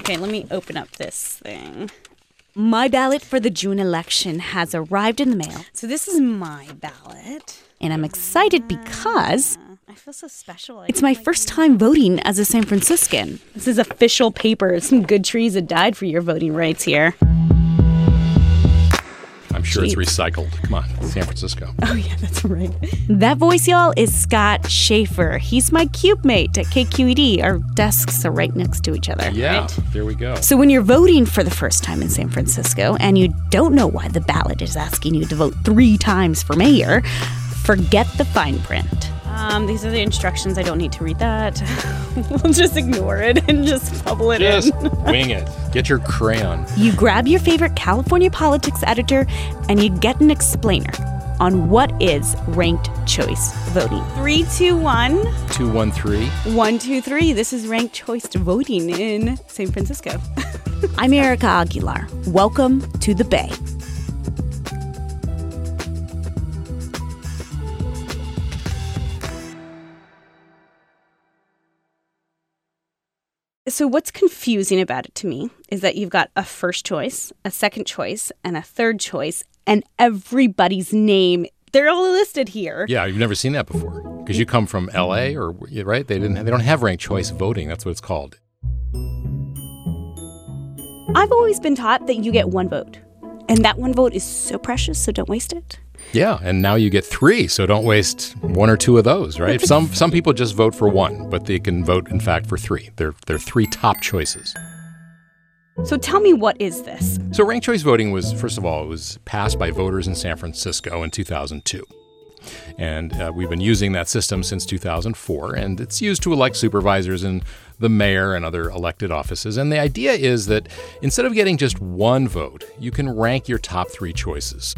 Okay, let me open up this thing. My ballot for the June election has arrived in the mail. So this is my ballot. And I'm excited because ah, I feel so special. it's my first time voting as a San Franciscan. This is official paper. Some good trees have died for your voting rights here. I'm sure it's recycled. Come on, San Francisco. Oh, yeah, that's right. That voice, y'all, is Scott Shafer. He's my cube mate at KQED. Our desks are right next to each other. Yeah, there we go. So, when you're voting for the first time in San Francisco and you don't know why the ballot is asking you to vote three times for mayor, forget the fine print. Um, these are the instructions. I don't need to read that. we'll just ignore it and just bubble it Just in. wing it. Get your crayon. You grab your favorite California politics editor and you get an explainer on what is ranked choice voting. Three, two, one. 213. One, two, three. This is ranked choice voting in San Francisco. I'm Erica Aguilar. Welcome to the Bay. So, what's confusing about it to me is that you've got a first choice, a second choice, and a third choice, and everybody's name. They're all listed here. Yeah, you've never seen that before because you come from LA or right? They didn't. They don't have ranked choice voting. That's what it's called. I've always been taught that you get one vote, and that one vote is so precious, so don't waste it. Yeah, and now you get three, so don't waste one or two of those, right? Some some people just vote for one, but they can vote in fact for three. They're they're three top choices. So tell me, what is this? So ranked choice voting was first of all it was passed by voters in San Francisco in 2002. And uh, we've been using that system since 2004, and it's used to elect supervisors and the mayor and other elected offices. And the idea is that instead of getting just one vote, you can rank your top three choices.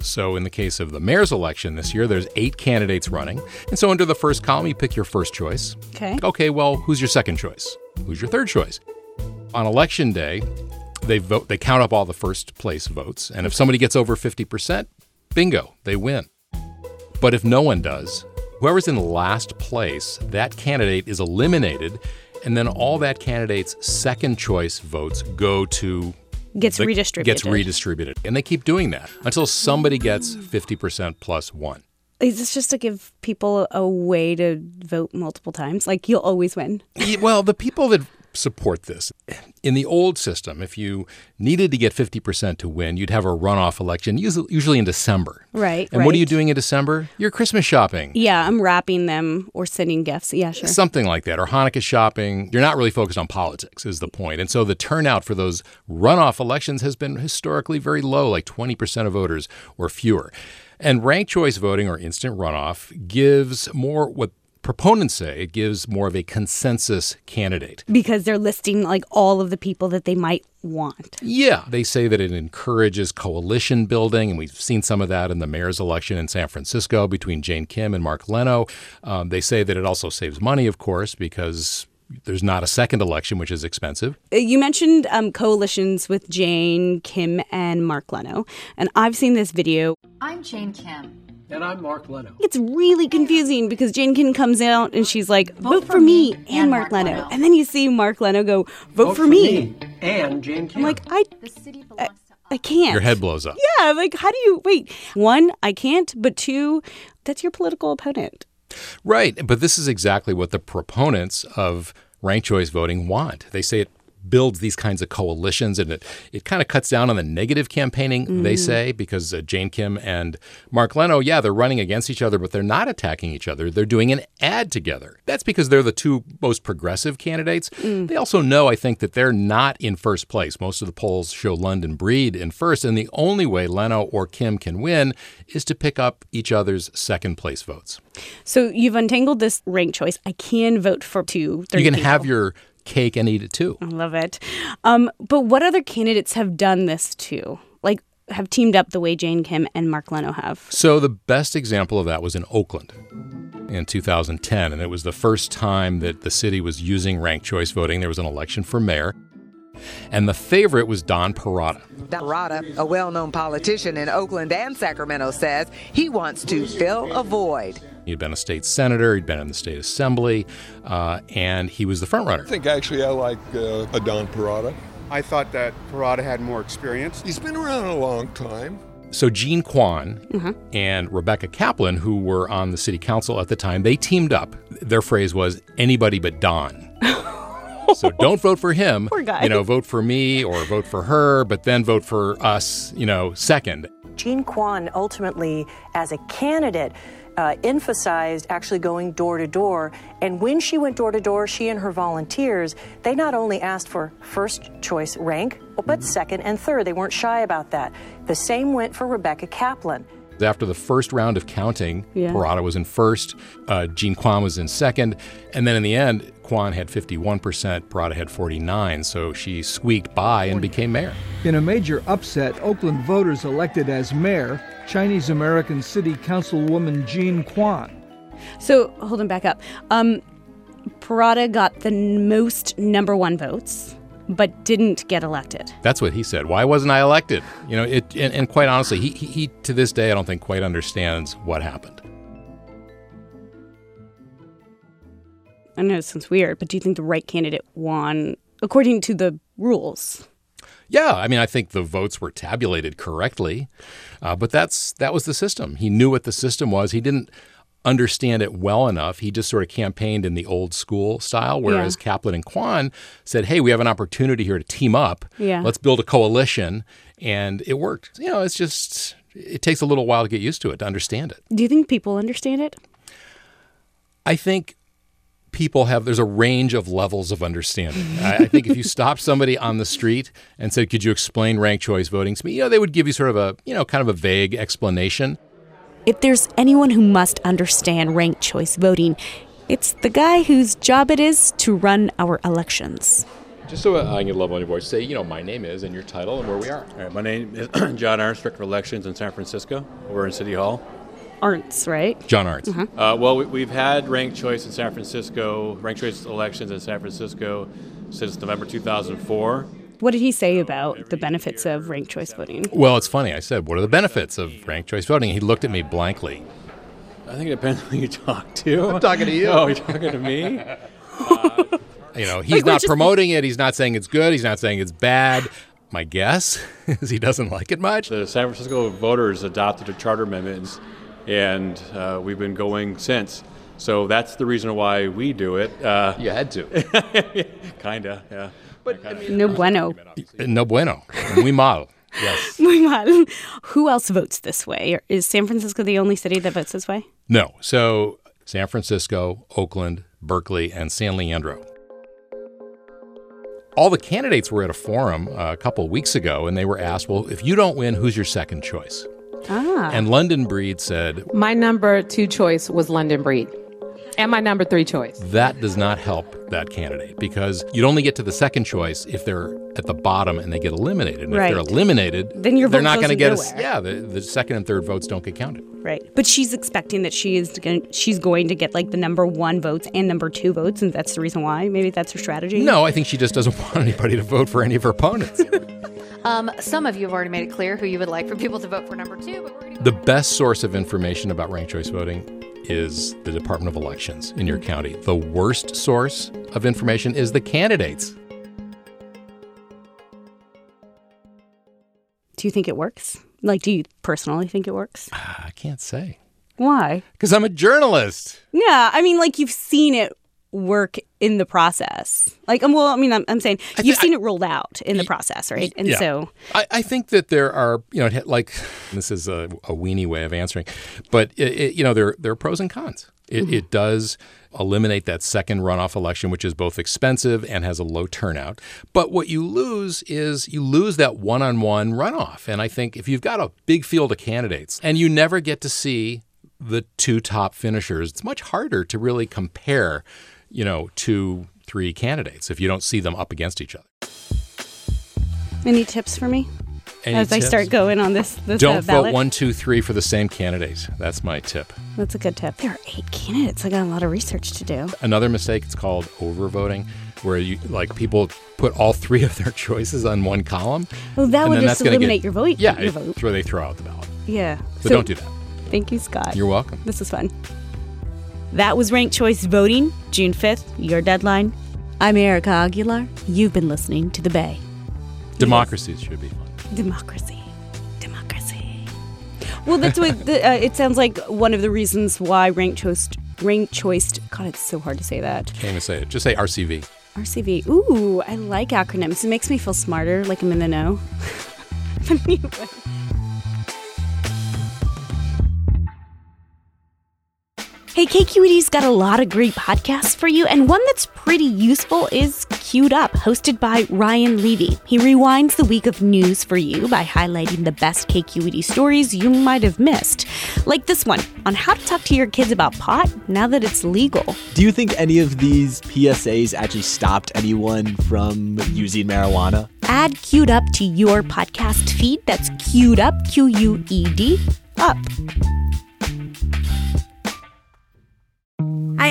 So, in the case of the mayor's election this year, there's eight candidates running. And so, under the first column, you pick your first choice. Okay. Okay, well, who's your second choice? Who's your third choice? On election day, they vote. They count up all the first place votes, and if somebody gets over 50%, bingo, they win. But if no one does, whoever's in last place, that candidate is eliminated, and then all that candidate's second choice votes go to Gets the- redistributed. Gets redistributed, and they keep doing that until somebody gets 50% plus one. Is this just to give people a way to vote multiple times? Like you'll always win. Well, the people that support this in the old system, if you needed to get 50% to win, you'd have a runoff election, usually in December. Right. And what are you doing in December? You're Christmas shopping. Yeah, I'm wrapping them or sending gifts. Yeah, sure. Something like that, or Hanukkah shopping. You're not really focused on politics, is the point. And so the turnout for those runoff elections has been historically very low, like 20% of voters or fewer. And ranked choice voting or instant runoff gives more what proponents say it gives more of a consensus candidate. because they're listing like all of the people that they might want. Yeah, they say that it encourages coalition building, and we've seen some of that in the mayor's election in San Francisco between Jane Kim and Mark Leno. Um, they say that it also saves money, of course, because there's not a second election, which is expensive. Uh, You mentioned um, coalitions with Jane, Kim, and Mark Leno, and I've seen this video. I'm Jane Kim. And I'm Mark Leno. It's really confusing because Jane Kim comes out and she's like, "Vote, for me and Mark Leno," and then you see Mark Leno go, "Vote, for, me. and Jane Kim. I'm like, I, The city I can't. Your head blows up. Yeah, like how do you wait? One, I can't, but two, that's your political opponent. Right. But this is exactly what the proponents of ranked choice voting want. They say it builds these kinds of coalitions and it, it kind of cuts down on the negative campaigning, they say, because uh, Jane Kim and Mark Leno, yeah, they're running against each other, but they're not attacking each other. They're doing an ad together. That's because they're the two most progressive candidates. They also know, I think, that they're not in first place. Most of the polls show London Breed in first, and the only way Leno or Kim can win is to pick up each other's second place votes. So you've untangled this rank choice. I can vote for two. three You can people. have your cake and eat it too. I love it. Um, but what other candidates have done this too? Like have teamed up the way Jane Kim and Mark Leno have. So the best example of that was in Oakland in 2010, and it was the first time that the city was using ranked choice voting. There was an election for mayor, and the favorite was Don Perata. Perata, a well known politician in Oakland and Sacramento, says he wants to fill a void. He'd been a state senator, he'd been in the state assembly, uh, and he was the front runner. I think actually I like uh, a Don Perata. I thought that Perata had more experience. He's been around a long time. So Jean Quan and Rebecca Kaplan, who were on the city council at the time, they teamed up. Their phrase was anybody but Don. so don't vote for him. Poor guy. You know, vote for me or vote for her, but then vote for us, you know, second. Jean Quan ultimately, as a candidate, uh, emphasized actually going door to door. And when she went door to door, she and her volunteers, they not only asked for first choice rank, but second and third. They weren't shy about that. The same went for Rebecca Kaplan. After the first round of counting, Yeah. Perata was in first, uh, Jean Quan was in second, and then in the end, Quan had 51%, Perata had 49, so she squeaked by and became mayor. In a major upset, Oakland voters elected as mayor Chinese American City Councilwoman Jean Quan. So hold on back up. Um, Perata got the most number one votes, but didn't get elected. That's what he said. Why wasn't I elected? You know, it, and, and quite honestly, he, he, he to this day I don't think quite understands what happened. I know it sounds weird, but do you think the right candidate won according to the rules? Yeah, I mean, I think the votes were tabulated correctly, uh, but that's that was the system. He knew what the system was. He didn't understand it well enough. He just sort of campaigned in the old school style, whereas Yeah. Kaplan and Quan said, "Hey, we have an opportunity here to team up. Yeah. Let's build a coalition," and it worked. You know, it's just it takes a little while to get used to it to understand it. Do you think people understand it? I think people have there's a range of levels of understanding. I, I think if you stopped somebody on the street and said, "Could you explain ranked choice voting to me?" You know, they would give you sort of a you know kind of a vague explanation. If there's anyone who must understand ranked choice voting, it's the guy whose job it is to run our elections. Just so I can level on your voice, say you know my name is and your title and where we are. All right, my name is John Arntz, for Elections in San Francisco. We're in City Hall. Arntz, right? John Arntz. Uh, well, we, we've had ranked choice in San Francisco, ranked choice elections in San Francisco since November 2004. What did he say about the benefits of ranked choice voting? Well, it's funny. I said, "What are the benefits of ranked choice voting?" He looked at me blankly. I think it depends who you talk to. I'm talking to you. Oh, you're talking to me? You know, he's Like, not just- promoting it. He's not saying it's good. He's not saying it's bad. My guess is he doesn't like it much. The San Francisco voters adopted a charter amendment, and uh, we've been going since. So that's the reason why we do it. Uh, You had to. kinda, yeah. But No bueno. No bueno. Muy mal. Yes. Muy mal. Who else votes this way? Or Is San Francisco the only city that votes this way? No. So San Francisco, Oakland, Berkeley, and San Leandro. All the candidates were at a forum uh, a couple weeks ago, and they were asked, "Well, if you don't win, who's your second choice?" Ah. And London Breed said, My number two choice was London Breed. And my number three choice. "That does not help that candidate because you'd only get to the second choice if they're at the bottom and they get eliminated. And if they're eliminated, Then your they're not going to get nowhere. a yeah. The, the second and third votes don't get counted. Right. But she's expecting that she is going she's going to get like the number 1 votes and number 2 votes and that's the reason why. Maybe that's her strategy. No, I think she just doesn't want anybody to vote for any of her opponents. Um, some of you have already made it clear who you would like for people to vote for number two, but we're going to The best source of information about ranked choice voting is the Department of Elections in your county. The worst source of information is the candidates. Do you think it works? Like do you personally think it works? I can't say Why? because I'm a journalist. Yeah, I mean like you've seen it work in the process? Like, um, well, I mean, I'm, I'm saying you've seen it rolled out in the process, right? And yeah. so, I, I think that there are, you know, like this is a, a weenie way of answering, but it, it, you know, there there are pros and cons. It, Mm-hmm. it does eliminate that second runoff election, which is both expensive and has a low turnout. But what you lose is you lose that one on one runoff. And I think if you've got a big field of candidates and you never get to see the two top finishers, it's much harder to really compare, you know, two, three candidates if you don't see them up against each other. any tips for me Any as I start going on this this Don't uh, vote one, two, three for the same candidate. That's my tip. That's a good tip. There are eight candidates. I got a lot of research to do. Another mistake, it's called overvoting, where you like people put all three of their choices on one column. Well, that would just eliminate get, your vote. Yeah, your vote. that's where they throw out the ballot. Yeah. So, don't do that. Thank you, Scott. You're welcome. This is fun. That was ranked choice voting, June 5th, your deadline. I'm Erica Aguilar. You've been listening to The Bay. Democracies should be fun. Democracy. Democracy. Well, that's what the, uh, it sounds like one of the reasons why ranked choice, ranked choice, God, it's so hard to say that. Can't even say it. Just say RCV. RCV. Ooh, I like acronyms. It makes me feel smarter, like I'm in the know. Hey, KQED's got a lot of great podcasts for you, and one that's pretty useful is Queued Up, hosted by Ryan Levi. He rewinds the week of news for you by highlighting the best KQED stories you might have missed. Like this one on how to talk to your kids about pot now that it's legal. Do you think any of these PSAs actually stopped anyone from using marijuana? Add Queued Up to your podcast feed. That's Queued Up, Q U E D, up.